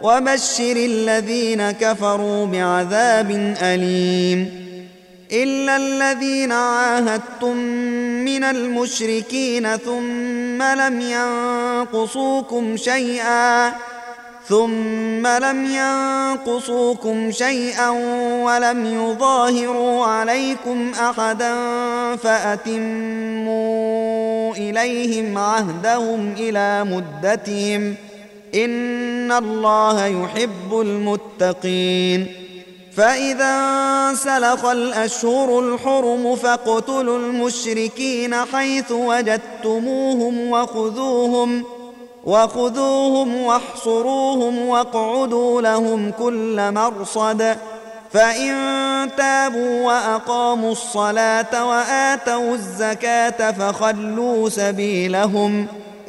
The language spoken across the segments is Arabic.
وبشر الذين كفروا بعذاب أليم. إلا الذين عاهدتم من المشركين ثم لم ينقصوكم شيئا ثم لم ينقصوكم شيئا ولم يظاهروا عليكم أحدا فأتموا إليهم عهدهم إلى مدتهم. ان الله يحب المتقين فاذا انسلخ الأشهر الحرم فاقتلوا المشركين حيث وجدتموهم وخذوهم وخذوهم واحصروهم واقعدوا لهم كل مرصد فإن تابوا وأقاموا الصلاة وآتوا الزكاة فخلوا سبيلهم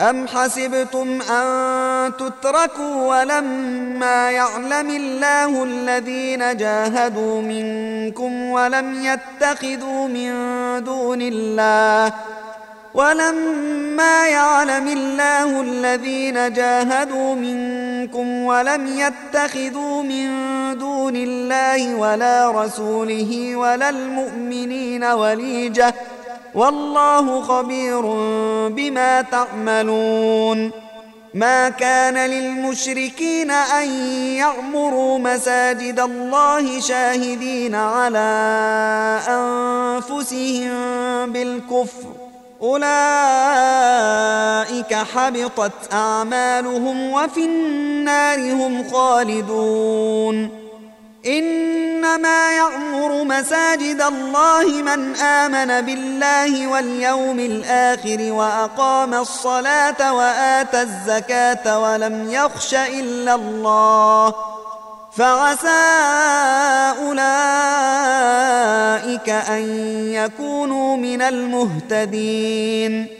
أم حسبتم أن تتركوا ولما يعلم الله الذين جاهدوا منكم ولم يتخذوا من دون الله ولما يعلم الله الذين جاهدوا منكم ولم يتخذوا من دون بالله ولا رسوله ولا المؤمنين وليجة والله خبير بما تعملون. ما كان للمشركين أن يعمروا مساجد الله شاهدين على أنفسهم بالكفر. أولئك حبطت أعمالهم وفي النار هم خالدون. إنما يعمر مساجد الله من آمن بالله واليوم الآخر وأقام الصلاة وآتى الزكاة ولم يخش إلا الله فعسى أولئك أن يكونوا من المهتدين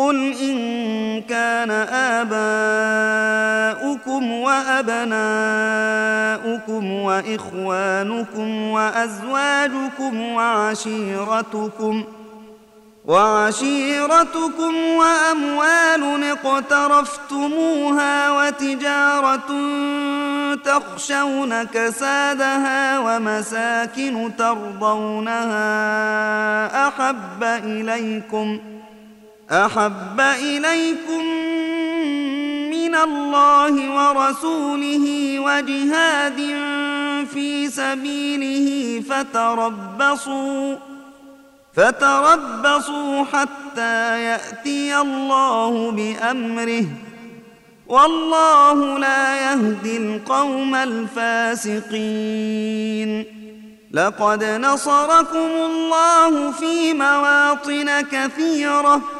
قل إن كان آباؤكم وأبناؤكم وإخوانكم وأزواجكم وعشيرتكم وعشيرتكم وأموال اقترفتموها وتجارة تخشون كسادها ومساكن ترضونها أحب إليكم ۖ أحب إليكم من الله ورسوله وجهاد في سبيله فتربصوا فتربصوا حتى يأتي الله بأمره. والله لا يهدي القوم الفاسقين. لقد نصركم الله في مواطن كثيرة.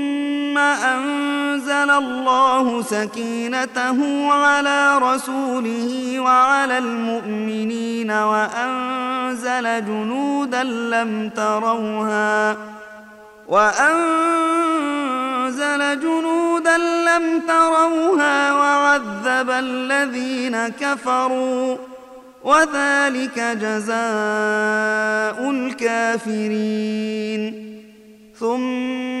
أنزل الله سكينته على رسوله وعلى المؤمنين وأنزل جنودا لم تروها وأنزل جنودا لم تروها وعذب الذين كفروا وذلك جزاء الكافرين. ثم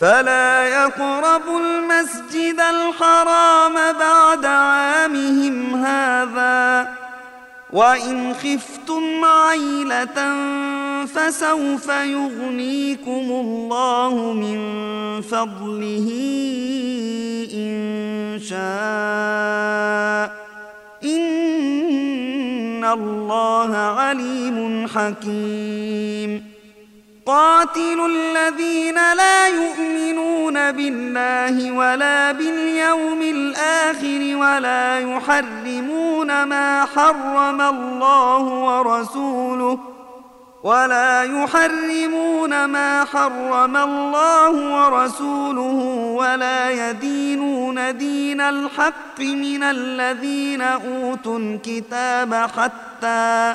فلا يقربوا المسجد الحرام بعد عامهم هذا. وإن خفتم عيلة فسوف يغنيكم الله من فضله إن شاء. إن الله عليم حكيم. قاتلوا الذين لا يؤمنون بالله ولا باليوم الآخر ولا يحرمون ما حرم الله ورسوله ولا يحرمون ما حرم الله ورسوله ولا يدينون دين الحق من الذين أوتوا الكتاب حتى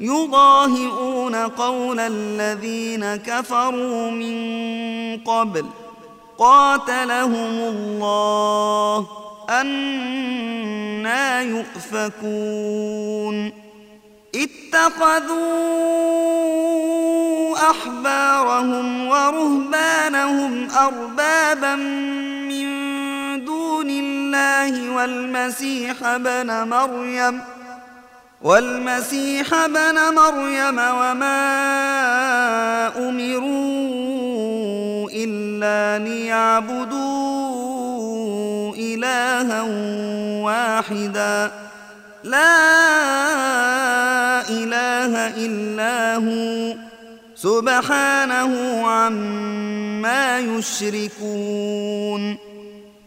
يضاهئون قول الذين كفروا من قبل قاتلهم الله أنا يؤفكون اتخذوا أحبارهم ورهبانهم أربابا من دون الله والمسيح ابن مريم والمسيح ابن مريم وما أمروا إلا ليعبدوا إلها واحدا. لا إله إلا هو. سبحانه عما يشركون.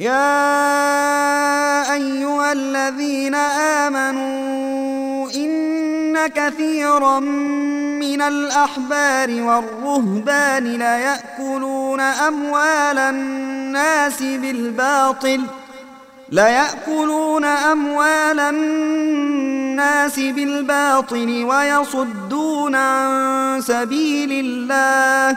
يا أيها الذين آمنوا إن كثيرا من الأحبار والرهبان ليأكلون أموال الناس بالباطل ليأكلون أموال الناس بالباطل ويصدون عن سبيل الله.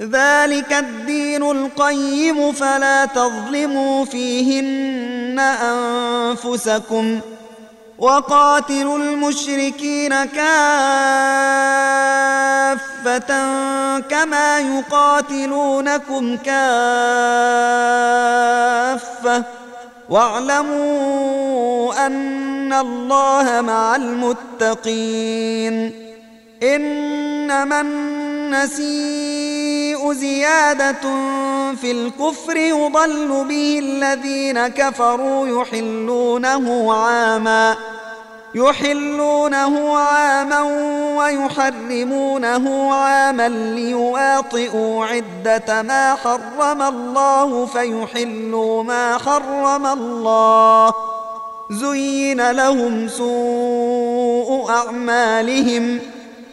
ذلك الدين القيم فلا تظلموا فيهن أنفسكم وقاتلوا المشركين كافة كما يقاتلونكم كافة. واعلموا أن الله مع المتقين. إنما النسيء زيادة في الكفر يضل به الذين كفروا يحلونه عاماً يحلونه عاما ويحرمونه عاما ليواطئوا عدة ما حرم الله فيحلوا ما حرم الله. زين لهم سوء أعمالهم.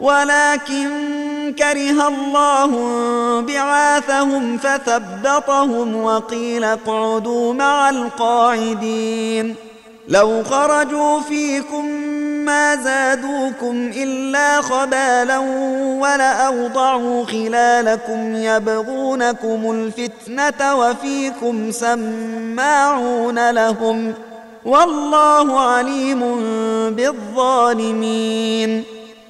ولكن كره الله بعاثهم فثبطهم وقيل اقعدوا مع القاعدين. لو خرجوا فيكم ما زادوكم إلا خبالا ولأوضعوا خلالكم يبغونكم الفتنة وفيكم سماعون لهم والله عليم بالظالمين.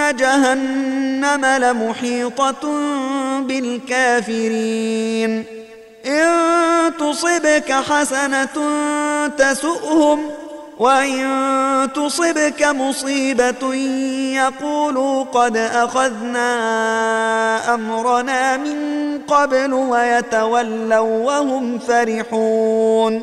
جهنم لمحيطة بالكافرين إن تصبك حسنة تسؤهم وإن تصبك مصيبة يقولوا قد أخذنا أمرنا من قبل ويتولوا وهم فرحون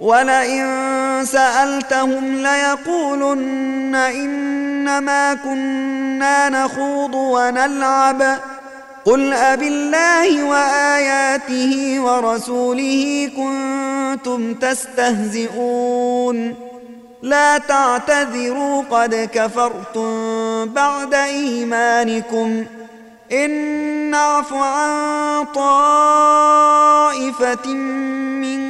ولئن سألتهم ليقولن إنما كنا نخوض ونلعب. قل أبالله وآياته ورسوله كنتم تستهزئون. لا تعتذروا قد كفرتم بعد إيمانكم. إن نعف عن طائفة منكم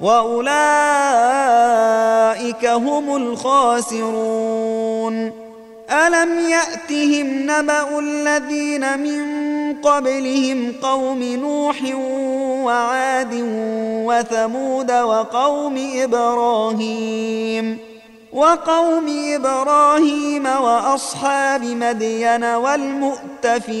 وأولئك هم الخاسرون. ألم يأتهم نبأ الذين من قبلهم قوم نوح وعاد وثمود وقوم إبراهيم وقوم إبراهيم وأصحاب مدين والمؤتفكات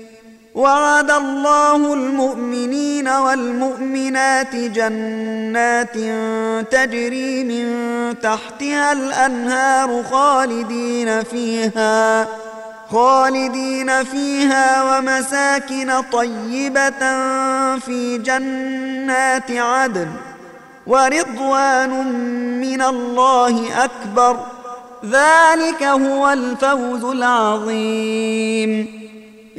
وعد الله المؤمنين والمؤمنات جنات تجري من تحتها الأنهار خالدين فيها خالدين فيها ومساكن طيبة في جنات عدن ورضوان من الله أكبر. ذلك هو الفوز العظيم.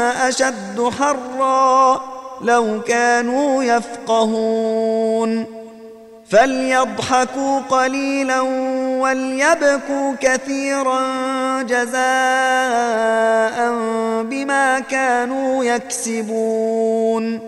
أشد حرا لو كانوا يفقهون. فليضحكوا قليلا وليبكوا كثيرا جزاء بما كانوا يكسبون.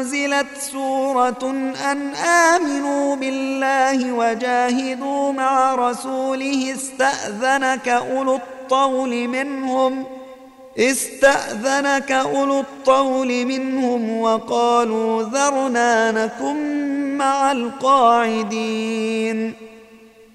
أنزلت سورة أن آمنوا بالله وجاهدوا مع رسوله استأذنك أولو الطول منهم استأذنك أولو الطول منهم وقالوا ذرنا نكن مع القاعدين.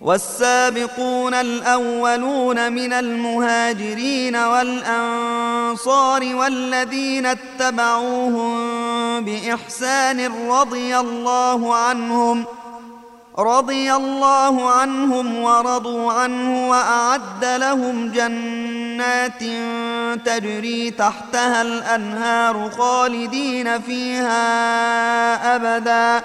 والسابقون الأولون من المهاجرين والأنصار والذين اتبعوهم بإحسان رضي الله عنهم رضي الله عنهم ورضوا عنه وأعد لهم جنات تجري تحتها الأنهار خالدين فيها أبدا.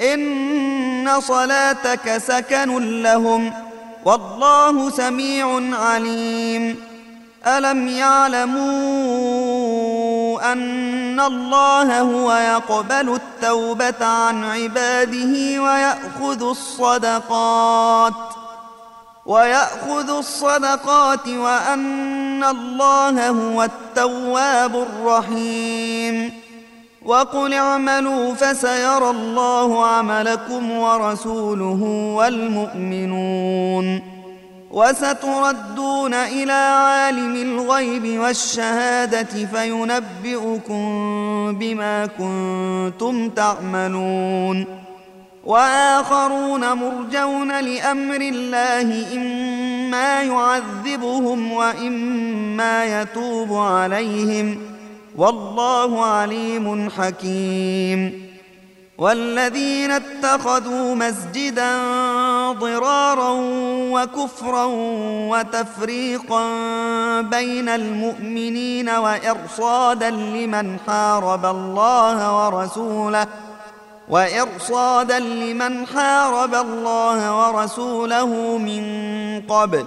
ان صلاتك سكن لهم والله سميع عليم الم يعلموا ان الله هو يقبل التوبه عن عباده وياخذ الصدقات وياخذ الصدقات وان الله هو التواب الرحيم وقل اعملوا فسيرى الله عملكم ورسوله والمؤمنون وستردون إلى عالم الغيب والشهادة فينبئكم بما كنتم تعملون وآخرون مرجون لأمر الله إما يعذبهم وإما يتوب عليهم والله عليم حكيم. والذين اتخذوا مسجدا ضرارا وكفرا وتفريقا بين المؤمنين وإرصادا لمن حارب الله ورسوله وإرصادا لمن حارب الله ورسوله من قبل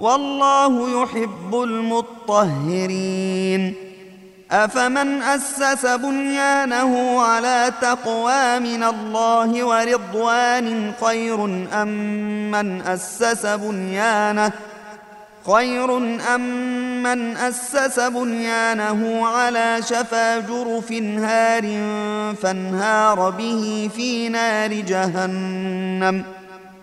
والله يحب المطهرين. أفمن أسس بنيانه على تقوى من الله ورضوان خير أم من أسس بنيانه؟ خير أم من أسس بنيانه على شفا جرف هار فانهار به في نار جهنم.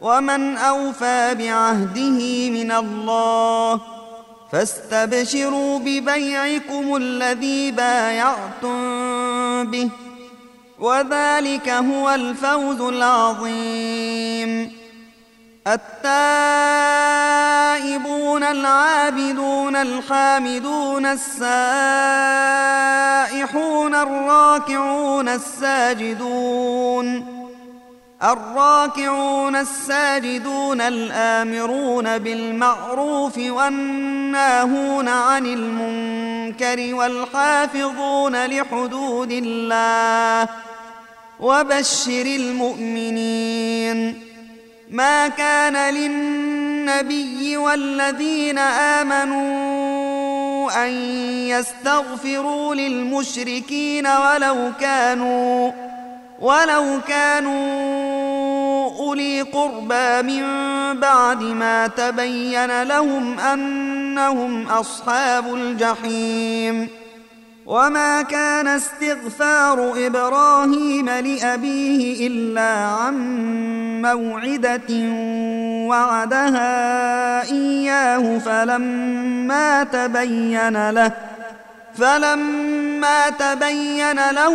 ومن أوفى بعهده من الله فاستبشروا ببيعكم الذي بايعتم به وذلك هو الفوز العظيم. التائبون العابدون الحامدون السائحون الراكعون الساجدون الراكعون الساجدون الآمرون بالمعروف والناهون عن المنكر والحافظون لحدود الله وبشر المؤمنين ما كان للنبي والذين آمنوا أن يستغفروا للمشركين ولو كانوا ولو كانوا أولي قربى من بعد ما تبين لهم أنهم أصحاب الجحيم. وما كان استغفار إبراهيم لأبيه إلا عن موعدة وعدها إياه فلما تبين له فلما تبين له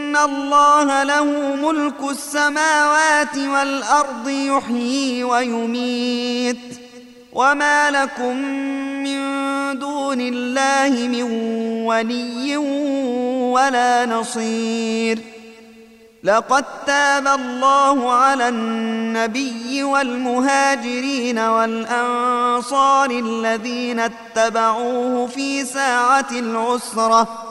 ان الله له ملك السماوات والارض يحيي ويميت. وما لكم من دون الله من ولي ولا نصير. لقد تاب الله على النبي والمهاجرين والانصار الذين اتبعوه في ساعه العسره.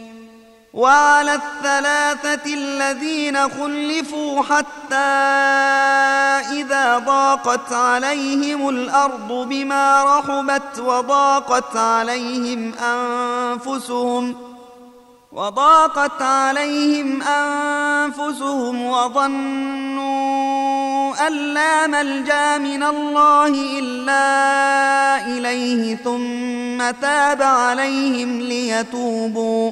وعلى الثلاثة الذين خلفوا حتى إذا لضاقت عليهم الأرض بما رحبت وضاقت عليهم أنفسهم وضاقت عليهم أنفسهم وظنوا أن لا ملجأ من الله إلا إليه ثم تاب عليهم ليتوبوا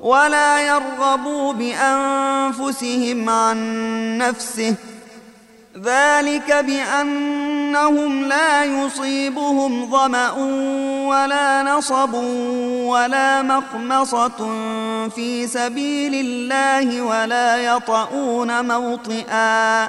ولا يرغبوا بأنفسهم عن نفسه. ذلك بأنهم لا يصيبهم ظمأ ولا نصب ولا مخمصة في سبيل الله ولا يطؤون موطئا.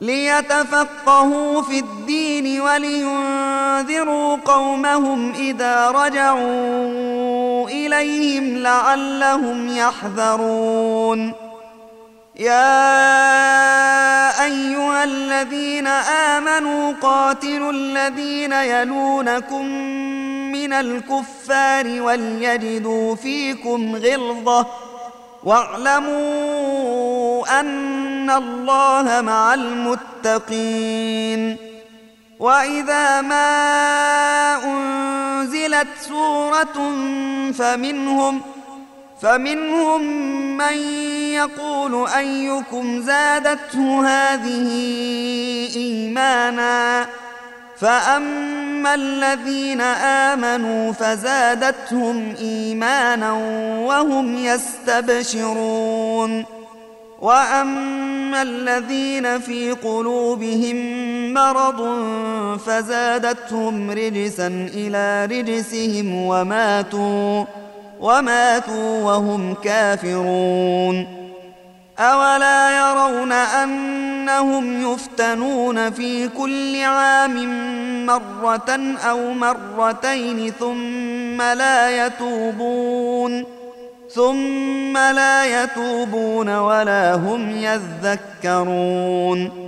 ليتفقهوا في الدين ولينذروا قومهم إذا رجعوا إليهم لعلهم يحذرون. يا أيها الذين آمنوا قاتلوا الذين يلونكم من الكفار وليجدوا فيكم غلظة واعلموا أن الله مع المتقين. وإذا ما أنزلت سورة فمنهم فمنهم من يقول أيكم زادته هذه إيمانا؟ فاما الذين امنوا فزادتهم ايمانا وهم يستبشرون واما الذين في قلوبهم مرض فزادتهم رجسا إلى رجسهم وماتوا وماتوا وهم كافرون اولا يرون إنهم يفتنون في كل عام مرة أو مرتين ثم لا يتوبون ثم لا يتوبون ولا هم يذكرون.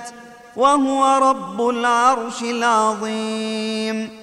وهو رب العرش العظيم.